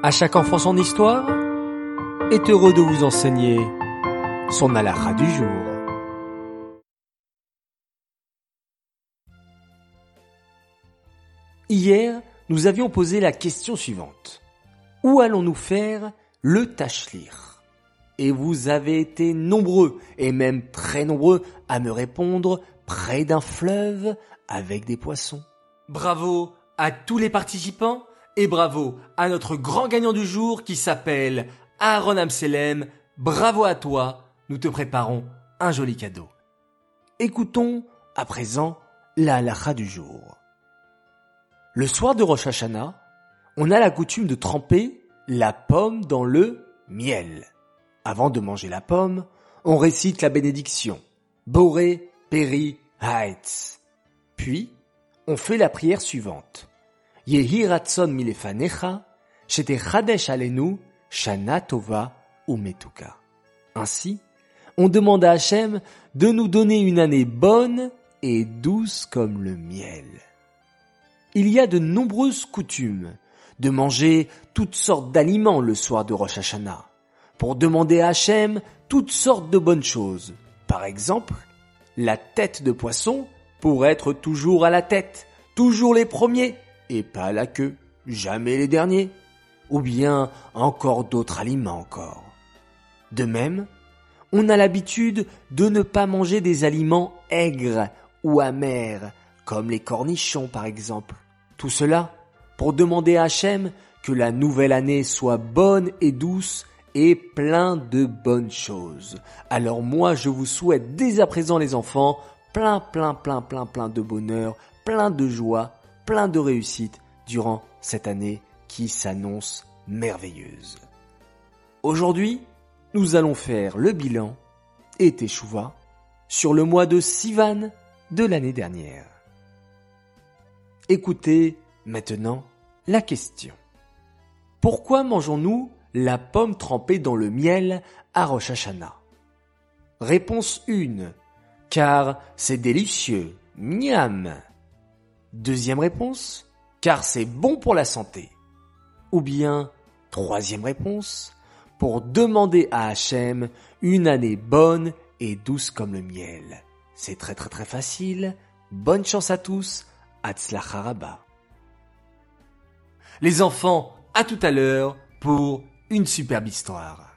À chaque enfant son histoire est heureux de vous enseigner son halakha du jour. Hier, nous avions posé la question suivante. Où allons-nous faire le tachlir Et vous avez été nombreux, et même très nombreux, à me répondre près d'un fleuve avec des poissons. Bravo à tous les participants et bravo à notre grand gagnant du jour qui s'appelle Aaron Amselem. Bravo à toi, nous te préparons un joli cadeau. Écoutons à présent la halakha du jour. Le soir de Rosh Hashanah, on a la coutume de tremper la pomme dans le miel. Avant de manger la pomme, on récite la bénédiction. Boré, Peri, Haetz. Puis, on fait la prière suivante. Yehi milefanecha, shete alenu, shana tova. Ainsi, on demande à Hachem de nous donner une année bonne et douce comme le miel. Il y a de nombreuses coutumes de manger toutes sortes d'aliments le soir de Rosh Hashanah, pour demander à Hachem toutes sortes de bonnes choses. Par exemple, la tête de poisson pour être toujours à la tête, toujours les premiers, et pas la queue, jamais les derniers. Ou bien encore d'autres aliments encore. De même, on a l'habitude de ne pas manger des aliments aigres ou amers, comme les cornichons par exemple. Tout cela pour demander à Hachem que la nouvelle année soit bonne et douce et plein de bonnes choses. Alors moi je vous souhaite dès à présent les enfants plein plein plein plein plein de bonheur, plein de joie, plein de réussite durant cette année qui s'annonce merveilleuse. Aujourd'hui, nous allons faire le bilan et Teshuva sur le mois de Sivan de l'année dernière. Écoutez maintenant la question. Pourquoi mangeons-nous la pomme trempée dans le miel à Rosh Hashanah? Réponse 1. Car c'est délicieux. Miam. Deuxième réponse. Car c'est bon pour la santé. Ou bien, troisième réponse. Pour demander à Hachem une année bonne et douce comme le miel. C'est très très très facile. Bonne chance à tous. Haraba. Les enfants, à tout à l'heure pour une superbe histoire.